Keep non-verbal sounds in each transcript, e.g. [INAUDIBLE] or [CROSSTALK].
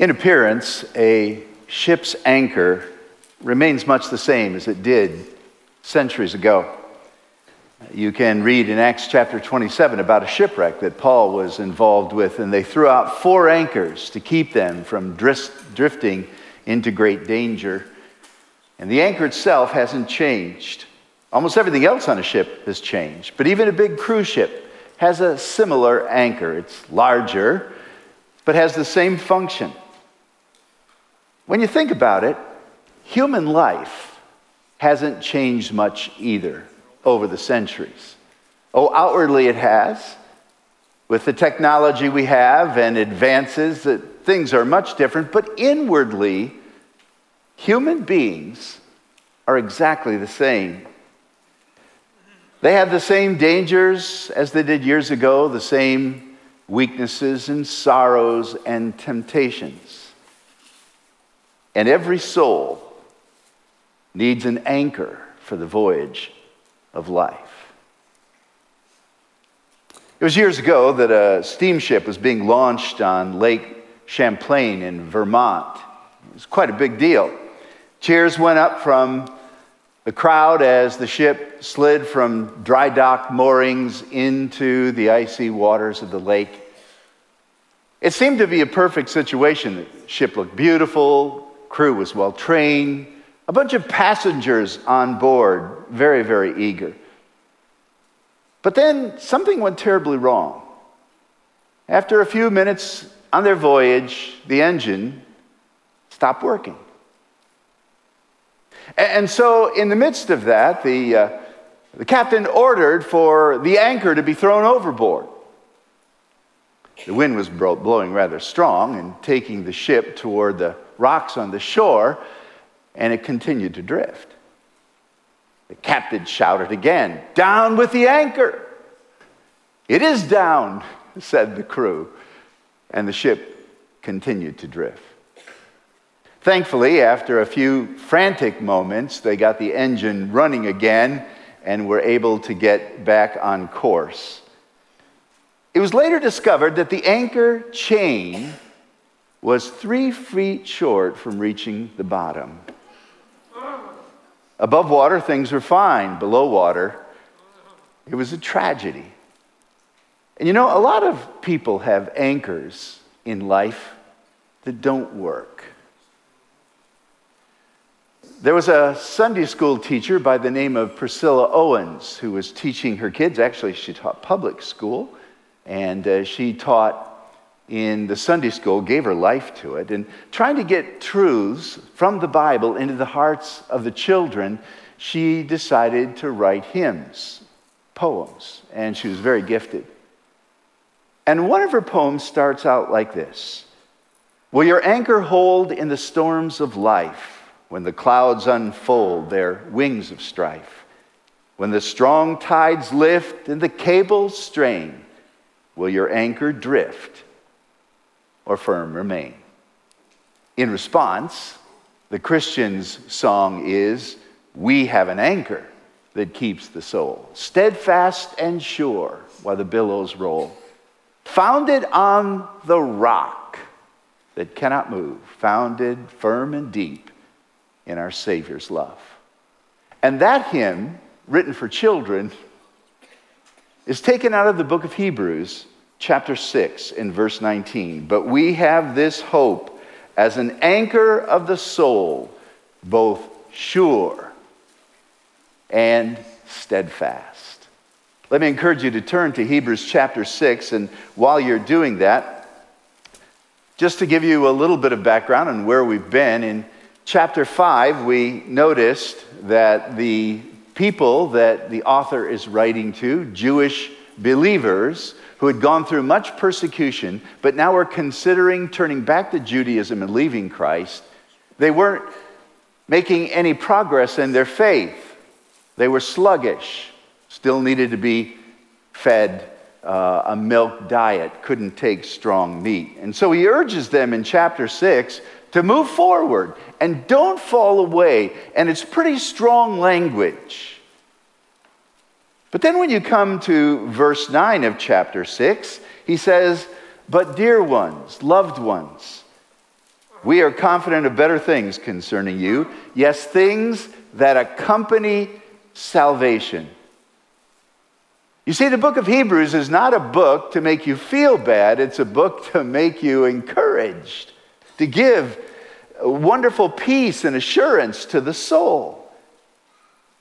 In appearance, a ship's anchor remains much the same as it did centuries ago. You can read in Acts chapter 27 about a shipwreck that Paul was involved with, and they threw out four anchors to keep them from drifting into great danger. And the anchor itself hasn't changed. Almost everything else on a ship has changed, but even a big cruise ship has a similar anchor. It's larger, but has the same function. When you think about it, human life hasn't changed much either over the centuries. Oh, outwardly it has. With the technology we have and advances, that things are much different, but inwardly, human beings are exactly the same. They have the same dangers as they did years ago, the same weaknesses and sorrows and temptations. And every soul needs an anchor for the voyage of life. It was years ago that a steamship was being launched on Lake Champlain in Vermont. It was quite a big deal. Cheers went up from the crowd as the ship slid from dry dock moorings into the icy waters of the lake. It seemed to be a perfect situation. The ship looked beautiful, crew was well trained, a bunch of passengers on board, very, very eager. But then something went terribly wrong. After a few minutes on their voyage, the engine stopped working. And so, in the midst of that, the, uh, the captain ordered for the anchor to be thrown overboard. The wind was blowing rather strong and taking the ship toward the rocks on the shore, and it continued to drift. The captain shouted again, Down with the anchor! It is down, said the crew, and the ship continued to drift. Thankfully, after a few frantic moments, they got the engine running again and were able to get back on course. It was later discovered that the anchor chain was three feet short from reaching the bottom. Above water, things were fine. Below water, it was a tragedy. And you know, a lot of people have anchors in life that don't work. There was a Sunday school teacher by the name of Priscilla Owens who was teaching her kids. Actually, she taught public school, and uh, she taught in the Sunday school, gave her life to it, and trying to get truths from the Bible into the hearts of the children, she decided to write hymns, poems, and she was very gifted. And one of her poems starts out like this Will your anchor hold in the storms of life? when the clouds unfold their wings of strife, when the strong tides lift and the cables strain, will your anchor drift or firm remain? In response, the Christian's song is We have an anchor that keeps the soul, steadfast and sure while the billows roll, founded on the rock that cannot move, founded firm and deep in our Savior's love. And that hymn, written for children, is taken out of the book of Hebrews, chapter 6, in verse 19. But we have this hope as an anchor of the soul, both sure and steadfast. Let me encourage you to turn to Hebrews chapter 6, and while you're doing that, just to give you a little bit of background on where we've been in chapter 5, we noticed that the people that the author is writing to, Jewish believers who had gone through much persecution, but now were considering turning back to Judaism and leaving Christ, they weren't making any progress in their faith. They were sluggish, still needed to be fed uh, a milk diet, couldn't take strong meat. And so he urges them in chapter 6 to move forward and don't fall away. And it's pretty strong language. But then when you come to verse 9 of chapter 6, he says, But dear ones, loved ones, We are confident of better things concerning you. Yes, things that accompany salvation. You see, the book of Hebrews is not a book to make you feel bad, it's a book to make you encouraged, to give wonderful peace and assurance to the soul.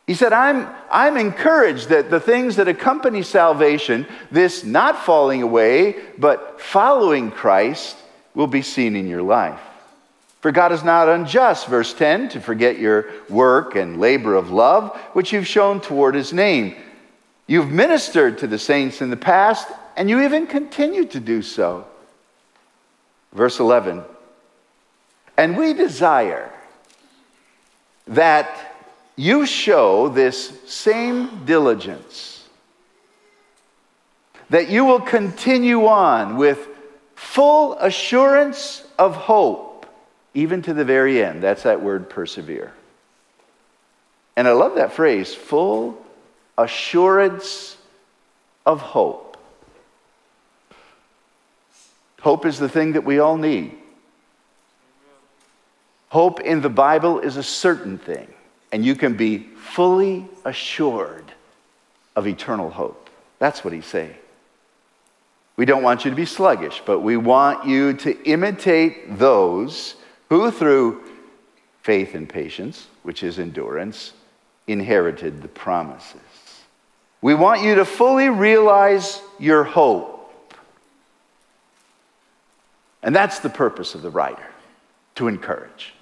He said, I'm, I'm encouraged that the things that accompany salvation, this not falling away, but following Christ, will be seen in your life. For God is not unjust, verse 10, to forget your work and labor of love, which you've shown toward his name. You've ministered to the saints in the past, and you even continue to do so. Verse 11, and we desire that you show this same diligence, that you will continue on with full assurance of hope even to the very end. That's that word persevere. And I love that phrase full assurance of hope. Hope is the thing that we all need. Hope in the Bible is a certain thing, and you can be fully assured of eternal hope. That's what he's saying. We don't want you to be sluggish, but we want you to imitate those who through faith and patience, which is endurance, inherited the promises. We want you to fully realize your hope. And that's the purpose of the writer, to encourage.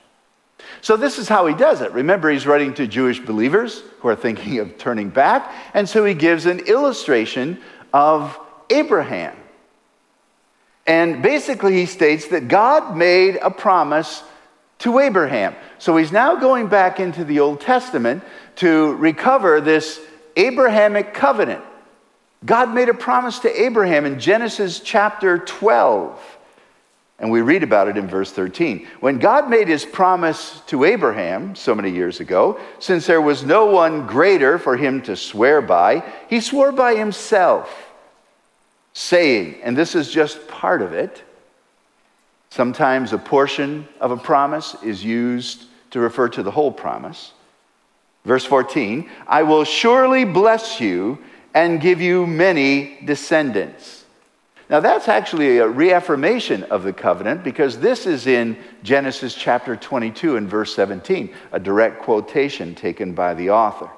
So, this is how he does it. Remember, he's writing to Jewish believers who are thinking of turning back. And so he gives an illustration of Abraham. And basically, he states that God made a promise to Abraham. So he's now going back into the Old Testament to recover this Abrahamic covenant. God made a promise to Abraham in Genesis chapter 12. And we read about it in verse 13. When God made his promise to Abraham so many years ago, since there was no one greater for him to swear by, he swore by himself saying, and this is just part of it. Sometimes a portion of a promise is used to refer to the whole promise. Verse 14 I will surely bless you and give you many descendants. Now, that's actually a reaffirmation of the covenant because this is in Genesis chapter 22 and verse 17, a direct quotation taken by the author.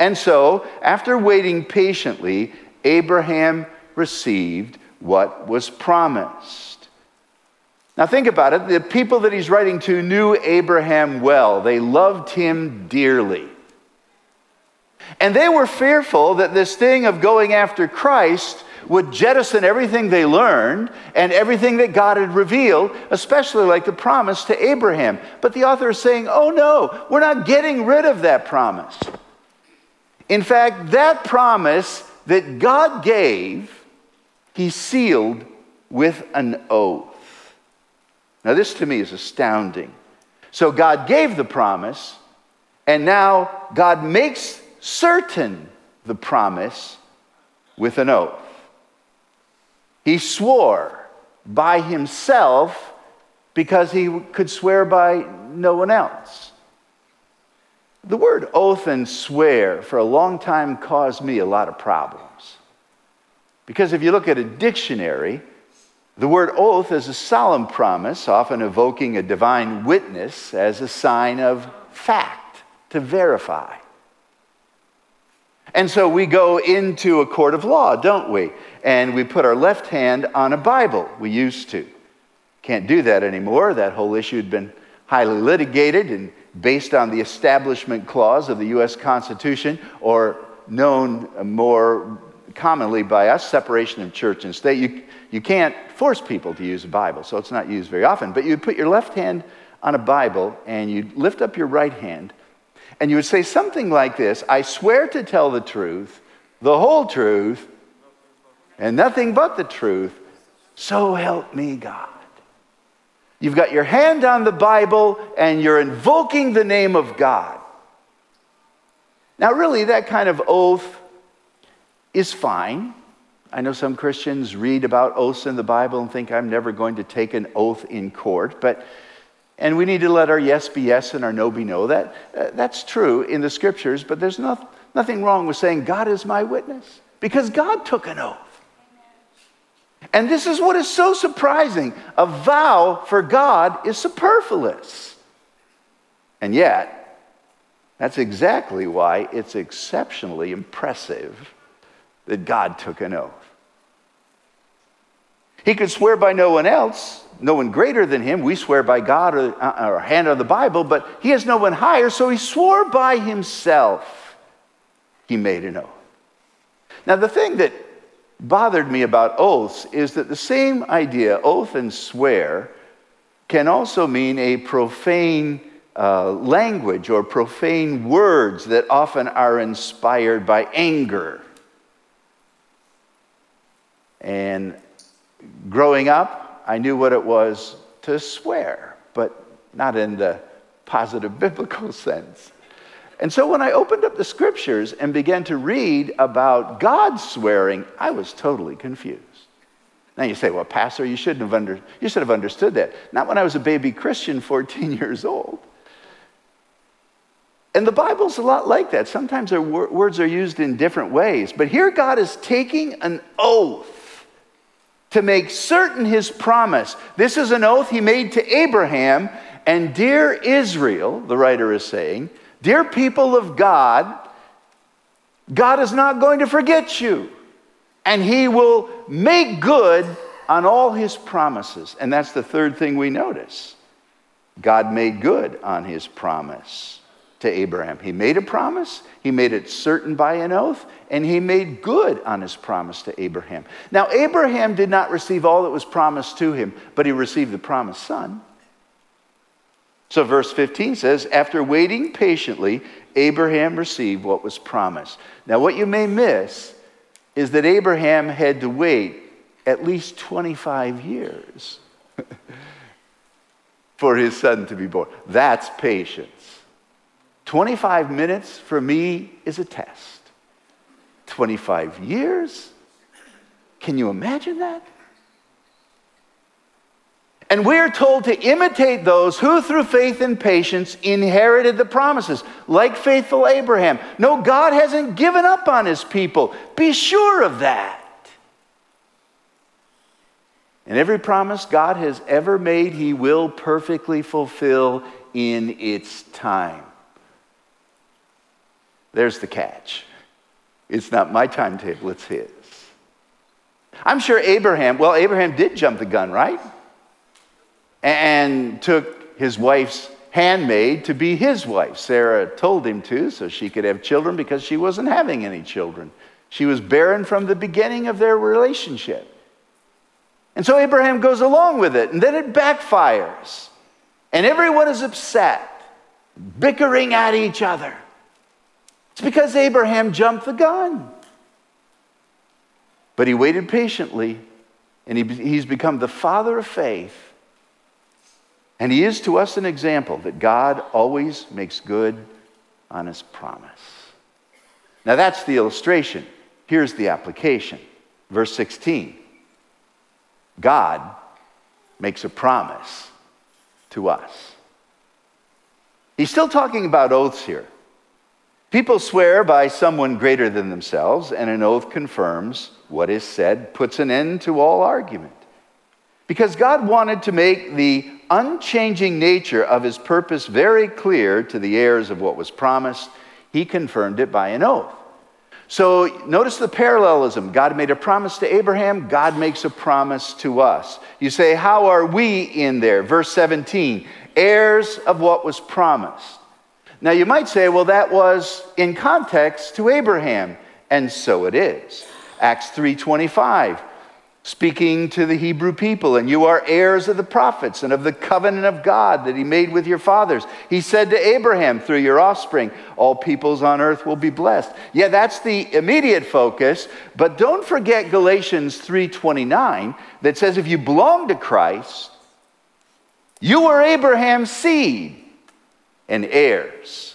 And so, after waiting patiently, Abraham received what was promised. Now, think about it. The people that he's writing to knew Abraham well, they loved him dearly. And they were fearful that this thing of going after Christ would jettison everything they learned and everything that God had revealed, especially like the promise to Abraham. But the author is saying, oh no, we're not getting rid of that promise. In fact, that promise that God gave he sealed with an oath. Now, this to me is astounding. So, God gave the promise, and now God makes certain the promise with an oath. He swore by himself because he could swear by no one else. The word oath and swear for a long time caused me a lot of problems. Because if you look at a dictionary, the word oath is a solemn promise, often evoking a divine witness as a sign of fact, to verify. And so we go into a court of law, don't we? And we put our left hand on a Bible. We used to. Can't do that anymore. That whole issue had been highly litigated and based on the Establishment Clause of the U.S. Constitution, or known more commonly by us separation of church and state. You, you can't force people to use a Bible, so it's not used very often. But you put your left hand on a Bible and you lift up your right hand and you would say something like this I swear to tell the truth, the whole truth, and nothing but the truth, so help me God. You've got your hand on the Bible and you're invoking the name of God. Now, really, that kind of oath is fine. I know some Christians read about oaths in the Bible and think I'm never going to take an oath in court, but And we need to let our yes be yes and our no be no. That, uh, that's true in the scriptures, but there's no, nothing wrong with saying, God is my witness, because God took an oath. And this is what is so surprising. A vow for God is superfluous. And yet, that's exactly why it's exceptionally impressive that God took an oath. He could swear by no one else, no one greater than him. We swear by God or, uh, hand on the Bible, but he has no one higher, so he swore by himself. He made an oath. Now, the thing that bothered me about oaths is that the same idea, oath and swear, can also mean a profane uh, language or profane words that often are inspired by anger. And growing up, I knew what it was to swear, but not in the positive [LAUGHS] biblical sense. And so when I opened up the scriptures and began to read about God swearing, I was totally confused. Now you say, well, Pastor, you shouldn't have under, you should have understood that. Not when I was a baby Christian, [LAUGHS] 14 years old. And the Bible's a lot like that. Sometimes our words are used in different ways. But here God is taking an oath to make certain his promise. This is an oath he made to Abraham. And dear Israel, the writer is saying, Dear people of God, God is not going to forget you, and He will make good on all His promises. And that's the third thing we notice. God made good on His promise to Abraham. He made a promise, He made it certain by an oath, and He made good on His promise to Abraham. Now, Abraham did not receive all that was promised to him, but he received the promised son. So, verse 15 says, After waiting patiently, Abraham received what was promised. Now, what you may miss is that Abraham had to wait at least 25 years [LAUGHS] for his son to be born. That's patience. 25 minutes for me is a test. 25 years? Can you imagine that? And we're told to imitate those who, through faith and patience, inherited the promises, like faithful Abraham. No, God hasn't given up on his people. Be sure of that. And every promise God has ever made, he will perfectly fulfill in its time. There's the catch. It's not my timetable, it's his. I'm sure Abraham, well, Abraham did jump the gun, right? and took his wife's handmaid to be his wife. Sarah told him to so she could have children because she wasn't having any children. She was barren from the beginning of their relationship. And so Abraham goes along with it, and then it backfires. And everyone is upset, bickering at each other. It's because Abraham jumped the gun. But he waited patiently, and he, he's become the father of faith and he is to us an example that God always makes good on his promise. Now that's the illustration. Here's the application. Verse 16 God makes a promise to us. He's still talking about oaths here. People swear by someone greater than themselves, and an oath confirms what is said, puts an end to all argument. Because God wanted to make the unchanging nature of his purpose very clear to the heirs of what was promised, he confirmed it by an oath. So notice the parallelism. God made a promise to Abraham, God makes a promise to us. You say, How are we in there? Verse 17, heirs of what was promised. Now you might say, Well, that was in context to Abraham, and so it is. Acts 3:25 speaking to the Hebrew people, and you are heirs of the prophets and of the covenant of God that he made with your fathers. He said to Abraham, through your offspring, all peoples on earth will be blessed. Yeah, that's the immediate focus, but don't forget Galatians 3:29 that says if you belong to Christ, you are Abraham's seed and heirs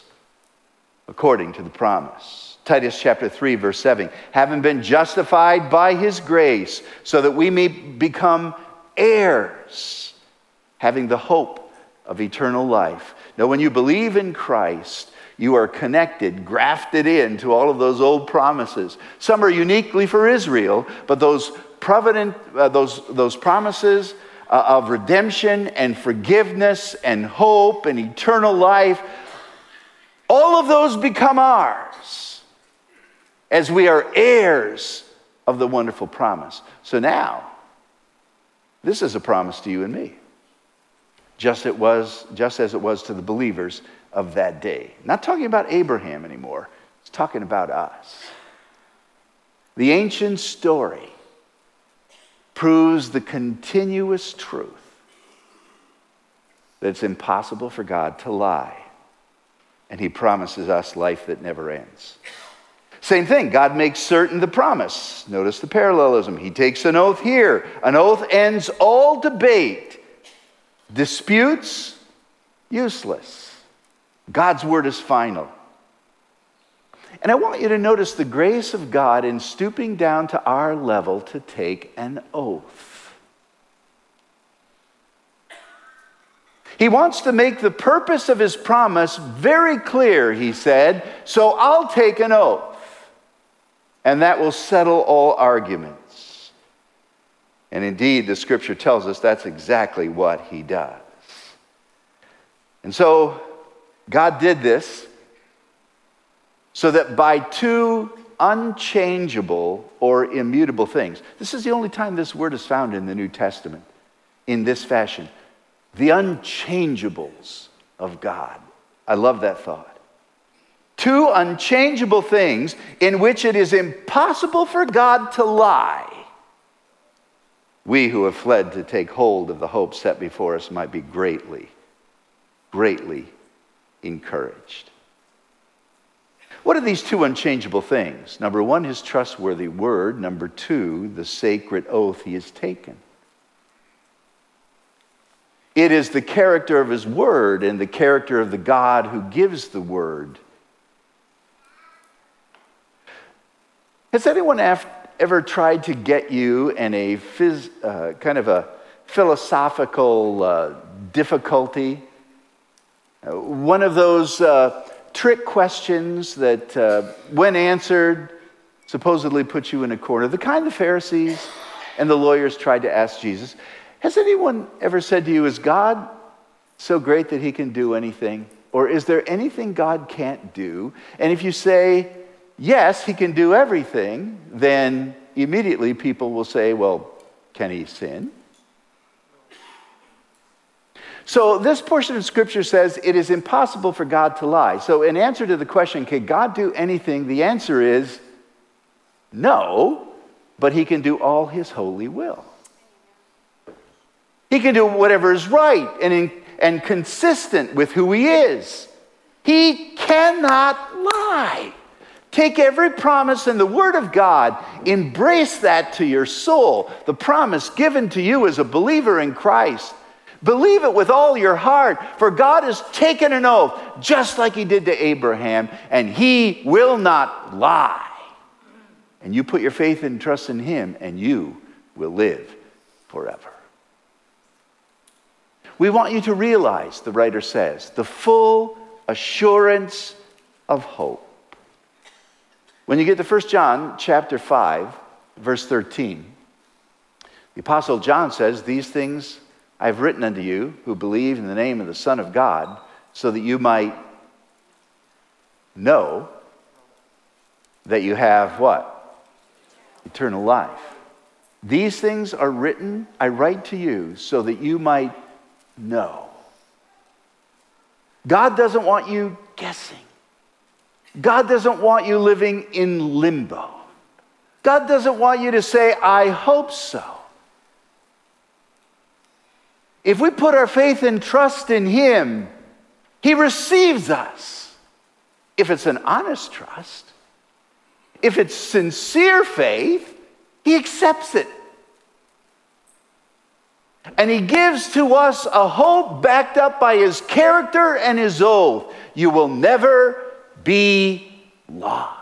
according to the promise. Titus chapter 3, verse 7. Having been justified by his grace, so that we may become heirs, having the hope of eternal life. Now, when you believe in Christ, you are connected, grafted into all of those old promises. Some are uniquely for Israel, but those provident, uh, those, those promises uh, of redemption and forgiveness and hope and eternal life, all of those become ours as we are heirs of the wonderful promise. So now, this is a promise to you and me just, it was, just as it was to the believers of that day. Not talking about Abraham anymore, it's talking about us. The ancient story proves the continuous truth that it's impossible for God to lie, and He promises us life that never ends. Same thing, God makes certain the promise. Notice the parallelism. He takes an oath here. An oath ends all debate Disputes, useless. God's word is final. And I want you to notice the grace of God in stooping down to our level to take an oath. He wants to make the purpose of his promise very clear, he said, so I'll take an oath, and that will settle all arguments. And indeed, the scripture tells us that's exactly what he does. And so, God did this so that by two unchangeable or immutable things, this is the only time this word is found in the New Testament in this fashion the unchangeables of God. I love that thought. Two unchangeable things in which it is impossible for God to lie we who have fled to take hold of the hope set before us might be greatly, greatly encouraged. What are these two unchangeable things? Number one, his trustworthy word. Number two, the sacred oath he has taken. It is the character of his word and the character of the God who gives the word. Has anyone ever tried to get you in a phys, uh, kind of a philosophical uh, difficulty? Uh, one of those uh, trick questions that, uh, when answered, supposedly put you in a corner. The kind the Pharisees and the lawyers tried to ask Jesus. Has anyone ever said to you, Is God so great that he can do anything? Or is there anything God can't do? And if you say, yes, he can do everything, then immediately people will say, well, can he sin? So, this portion of scripture says it is impossible for God to lie. So, in answer to the question, can God do anything? The answer is no, but he can do all his holy will. He can do whatever is right and, in, and consistent with who he is. He cannot lie. Take every promise in the Word of God, embrace that to your soul, the promise given to you as a believer in Christ. Believe it with all your heart, for God has taken an oath, just like He did to Abraham, and He will not lie. And you put your faith and trust in Him, and you will live forever. We want you to realize, the writer says, the full assurance of hope. When you get to 1 John chapter 5, verse 13, the Apostle John says, These things I have written unto you who believe in the name of the Son of God, so that you might know that you have what? Eternal life. These things are written, I write to you, so that you might know. God doesn't want you guessing. God doesn't want you living in limbo. God doesn't want you to say, I hope so. If we put our faith and trust in Him, He receives us. If it's an honest trust, if it's sincere faith, He accepts it. And He gives to us a hope backed up by His character and His oath. You will never be lost.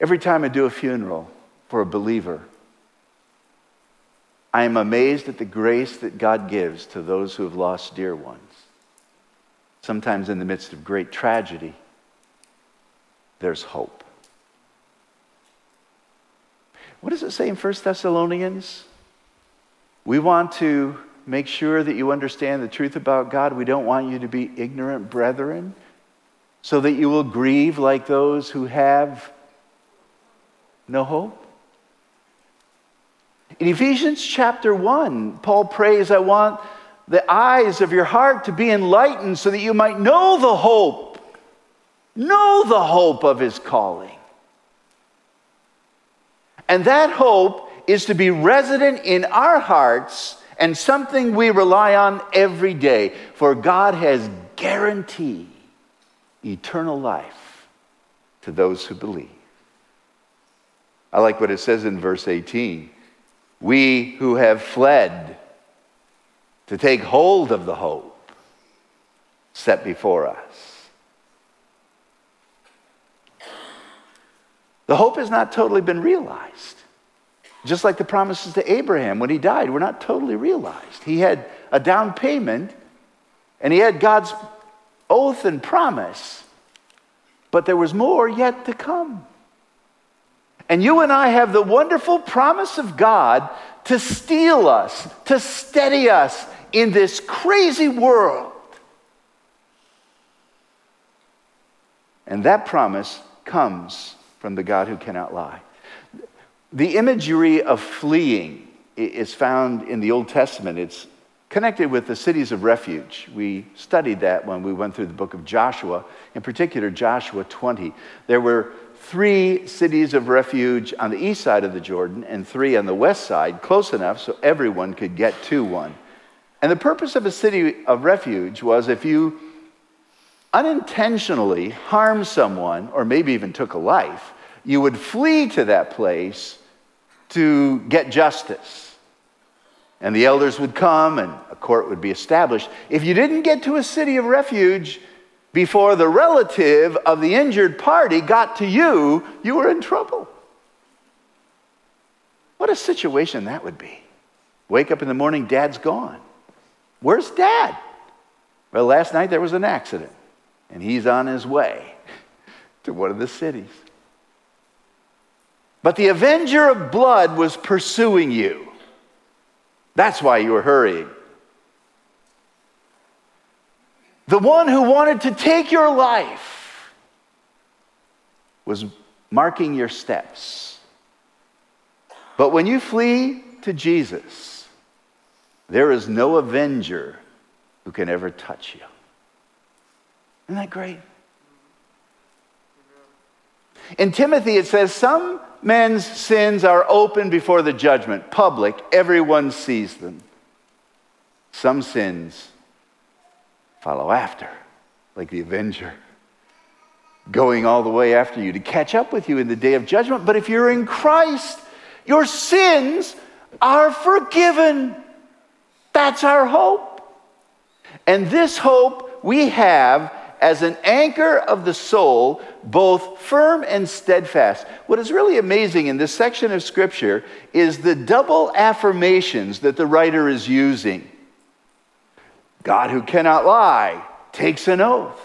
Every time I do a funeral for a believer, I am amazed at the grace that God gives to those who have lost dear ones. Sometimes in the midst of great tragedy, there's hope. What does it say in 1 Thessalonians? We want to make sure that you understand the truth about God. We don't want you to be ignorant brethren, so that you will grieve like those who have no hope. In Ephesians chapter 1, Paul prays, I want the eyes of your heart to be enlightened so that you might know the hope, know the hope of his calling. And that hope is to be resident in our hearts and something we rely on every day. For God has guaranteed eternal life to those who believe. I like what it says in verse 18. We who have fled to take hold of the hope set before us. The hope has not totally been realized. Just like the promises to Abraham when he died were not totally realized. He had a down payment and he had God's oath and promise, but there was more yet to come. And you and I have the wonderful promise of God to steel us, to steady us in this crazy world. And that promise comes from the God who cannot lie. The imagery of fleeing is found in the Old Testament. It's connected with the cities of refuge. We studied that when we went through the book of Joshua, in particular, Joshua 20. There were three cities of refuge on the east side of the Jordan and three on the west side, close enough so everyone could get to one. And the purpose of a city of refuge was if you unintentionally harmed someone or maybe even took a life, you would flee to that place to get justice. And the elders would come and a court would be established. If you didn't get to a city of refuge before the relative of the injured party got to you, you were in trouble. What a situation that would be. Wake up in the morning, dad's gone. Where's dad? Well, last night there was an accident, and he's on his way [LAUGHS] to one of the cities. But the avenger of blood was pursuing you. That's why you were hurrying. The one who wanted to take your life was marking your steps. But when you flee to Jesus, there is no avenger who can ever touch you. Isn't that great? In Timothy, it says, Some men's sins are open before the judgment, public, everyone sees them. Some sins follow after, like the avenger, going all the way after you to catch up with you in the day of judgment. But if you're in Christ, your sins are forgiven. That's our hope. And this hope we have as an anchor of the soul, both firm and steadfast. What is really amazing in this section of Scripture is the double affirmations that the writer is using. God, who cannot lie, takes an oath.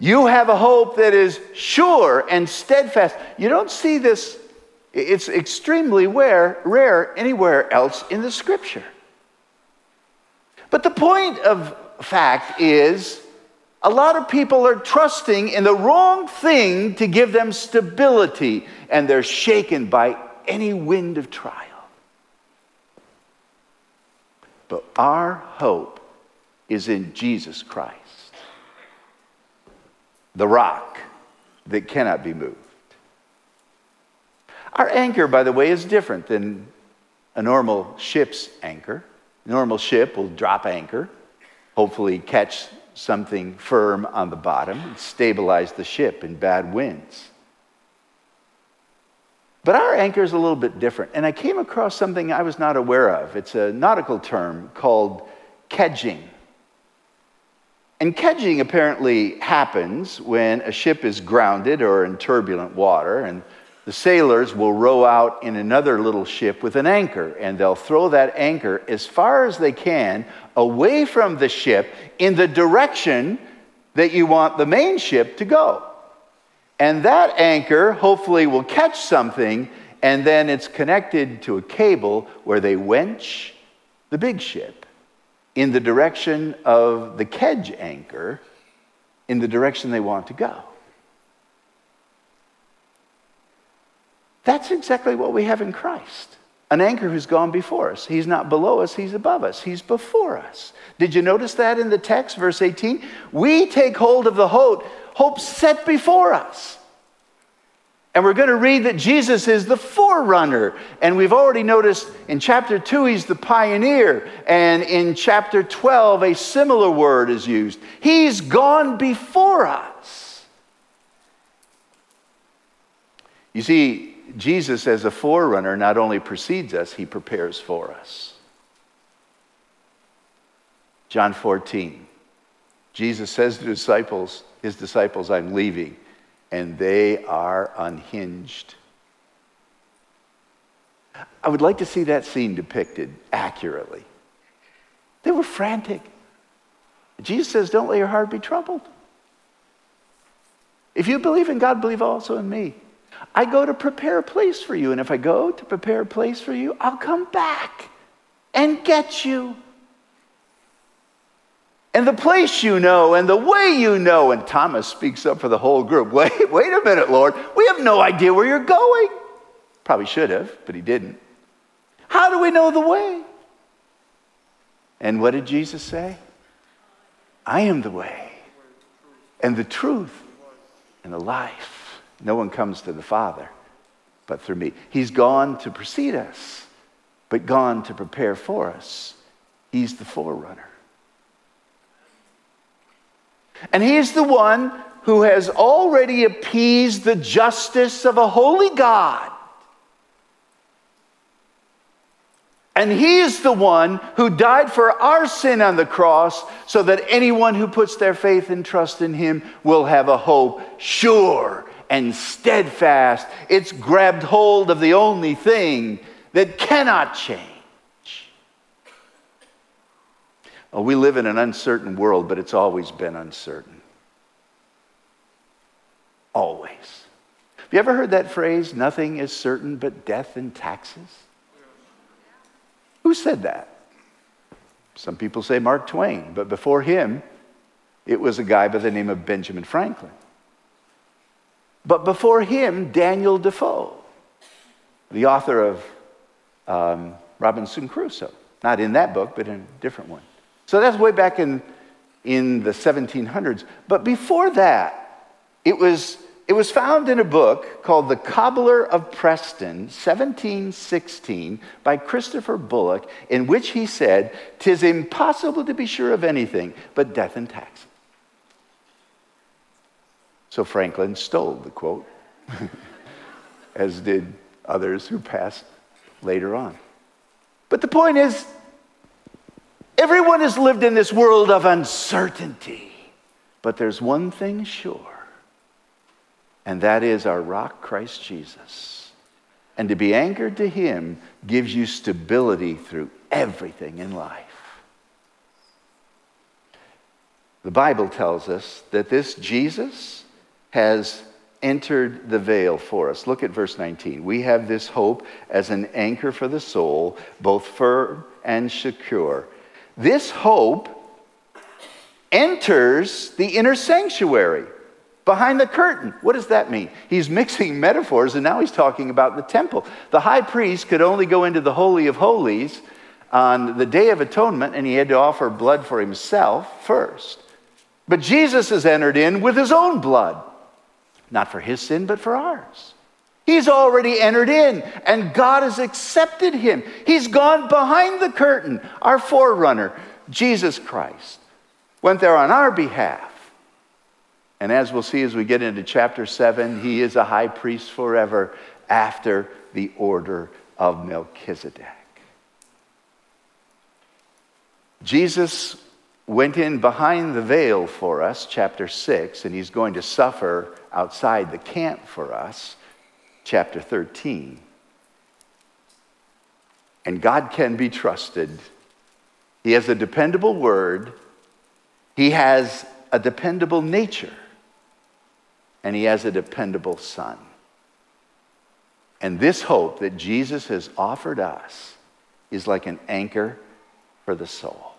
You have a hope that is sure and steadfast. You don't see this, it's extremely rare, rare anywhere else in the Scripture. But the point of fact is a lot of people are trusting in the wrong thing to give them stability, and they're shaken by any wind of trial. But our hope is in Jesus Christ, the rock that cannot be moved. Our anchor, by the way, is different than a normal ship's anchor. A normal ship will drop anchor, hopefully catch something firm on the bottom and stabilize the ship in bad winds. But our anchor is a little bit different. And I came across something I was not aware of. It's a nautical term called kedging. And kedging apparently happens when a ship is grounded or in turbulent water, and the sailors will row out in another little ship with an anchor, and they'll throw that anchor as far as they can away from the ship in the direction that you want the main ship to go. And that anchor hopefully will catch something, and then it's connected to a cable where they wench the big ship in the direction of the kedge anchor, in the direction they want to go. That's exactly what we have in Christ. An anchor who's gone before us. He's not below us, he's above us. He's before us. Did you notice that in the text, verse 18? We take hold of the hope, hope set before us. And we're going to read that Jesus is the forerunner. And we've already noticed in chapter 2, he's the pioneer. And in chapter 12, a similar word is used. He's gone before us. You see, Jesus, as a forerunner, not only precedes us, he prepares for us. John 14. Jesus says to disciples, his disciples, I'm leaving, and they are unhinged. I would like to see that scene depicted accurately. They were frantic. Jesus says, Don't let your heart be troubled. If you believe in God, believe also in me. I go to prepare a place for you. And if I go to prepare a place for you, I'll come back and get you. And the place you know and the way you know. And Thomas speaks up for the whole group. [LAUGHS] Wait, wait a minute, Lord. We have no idea where you're going. Probably should have, but he didn't. How do we know the way? And what did Jesus say? I am the way and the truth and the life. No one comes to the Father but through me. He's gone to precede us, but gone to prepare for us. He's the forerunner. And He's the one who has already appeased the justice of a holy God. And he is the one who died for our sin on the cross so that anyone who puts their faith and trust in him will have a hope sure and steadfast. It's grabbed hold of the only thing that cannot change. Oh, we live in an uncertain world, but it's always been uncertain. Always. Have you ever heard that phrase, nothing is certain but death and taxes? Who said that? Some people say Mark Twain, but before him, it was a guy by the name of Benjamin Franklin. But before him, Daniel Defoe, the author of um, Robinson Crusoe. Not in that book, but in a different one. So that's way back in, in the 1700s. But before that, it was, it was found in a book called The Cobbler of Preston, 1716, by Christopher Bullock, in which he said, Tis impossible to be sure of anything but death and taxes. So Franklin stole the quote, [LAUGHS] as did others who passed later on. But the point is, everyone has lived in this world of uncertainty. But there's one thing sure, and that is our rock, Christ Jesus. And to be anchored to Him gives you stability through everything in life. The Bible tells us that this Jesus, has entered the veil for us. Look at verse 19. We have this hope as an anchor for the soul, both firm and secure. This hope enters the inner sanctuary behind the curtain. What does that mean? He's mixing [LAUGHS] metaphors and now he's talking about the temple. The high priest could only go into the Holy of Holies on the Day of Atonement and he had to offer blood for himself first. But Jesus has entered in with his own blood. Not for his sin, but for ours. He's already entered in, and God has accepted him. He's gone behind the curtain. Our forerunner, Jesus Christ, went there on our behalf. And as we'll see as we get into chapter 7, he is a high priest forever after the order of Melchizedek. Jesus went in behind the veil for us, chapter 6, and he's going to suffer outside the camp for us. chapter 13. And God can be trusted. He has a dependable word, He has a dependable nature, and He has a dependable Son. And this hope that Jesus has offered us is like an anchor for the soul.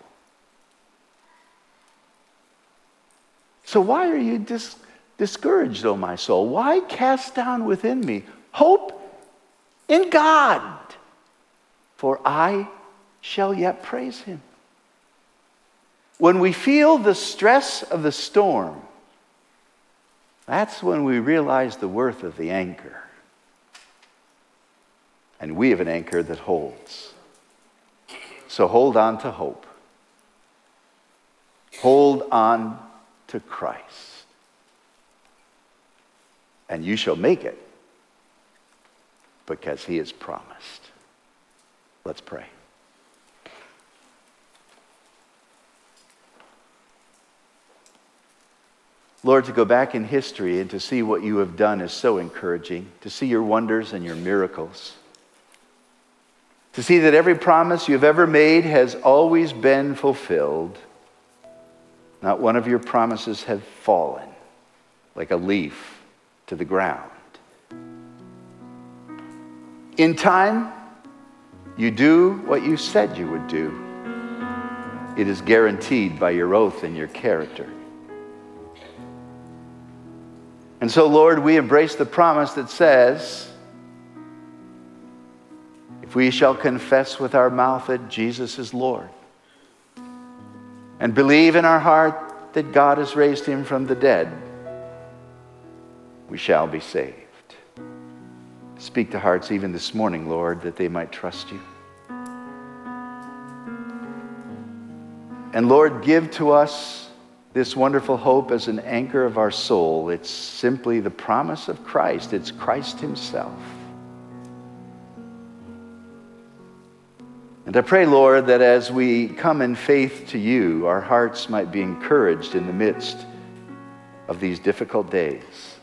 So, why are you dis- discouraged, O my soul? Why cast down within me? Hope in God, for I shall yet praise him. When we feel the stress of the storm, that's when we realize the worth of the anchor. And we have an anchor that holds. So hold on to hope. Hold on to Christ. And you shall make it because he has promised. Let's pray. Lord, to go back in history and to see what you have done is so encouraging, to see your wonders and your miracles. To see that every promise you've ever made has always been fulfilled. Not one of your promises have fallen like a leaf to the ground. In time, you do what you said you would do. It is guaranteed by your oath and your character. And so, Lord, we embrace the promise that says, if we shall confess with our mouth that Jesus is Lord and believe in our heart that God has raised him from the dead, we shall be saved. Speak to hearts even this morning, Lord, that they might trust you. And Lord, give to us this wonderful hope as an anchor of our soul. It's simply the promise of Christ, it's Christ Himself. And I pray, Lord, that as we come in faith to you, our hearts might be encouraged in the midst of these difficult days.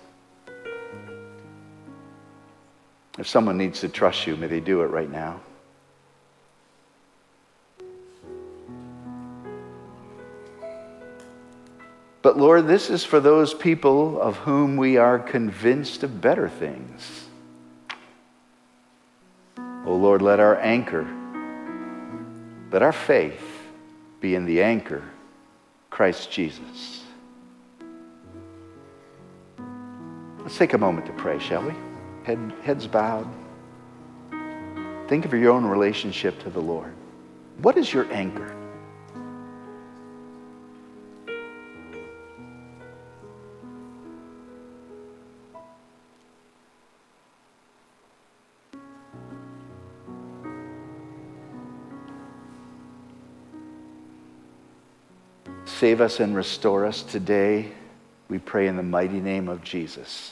If someone needs to trust you, may they do it right now. But Lord, this is for those people of whom we are convinced of better things. Oh Lord, let our anchor let our faith be in the anchor, Christ Jesus. Let's take a moment to pray, shall we? Head, heads bowed. Think of your own relationship to the Lord. What is your anchor? Save us and restore us today. We pray in the mighty name of Jesus.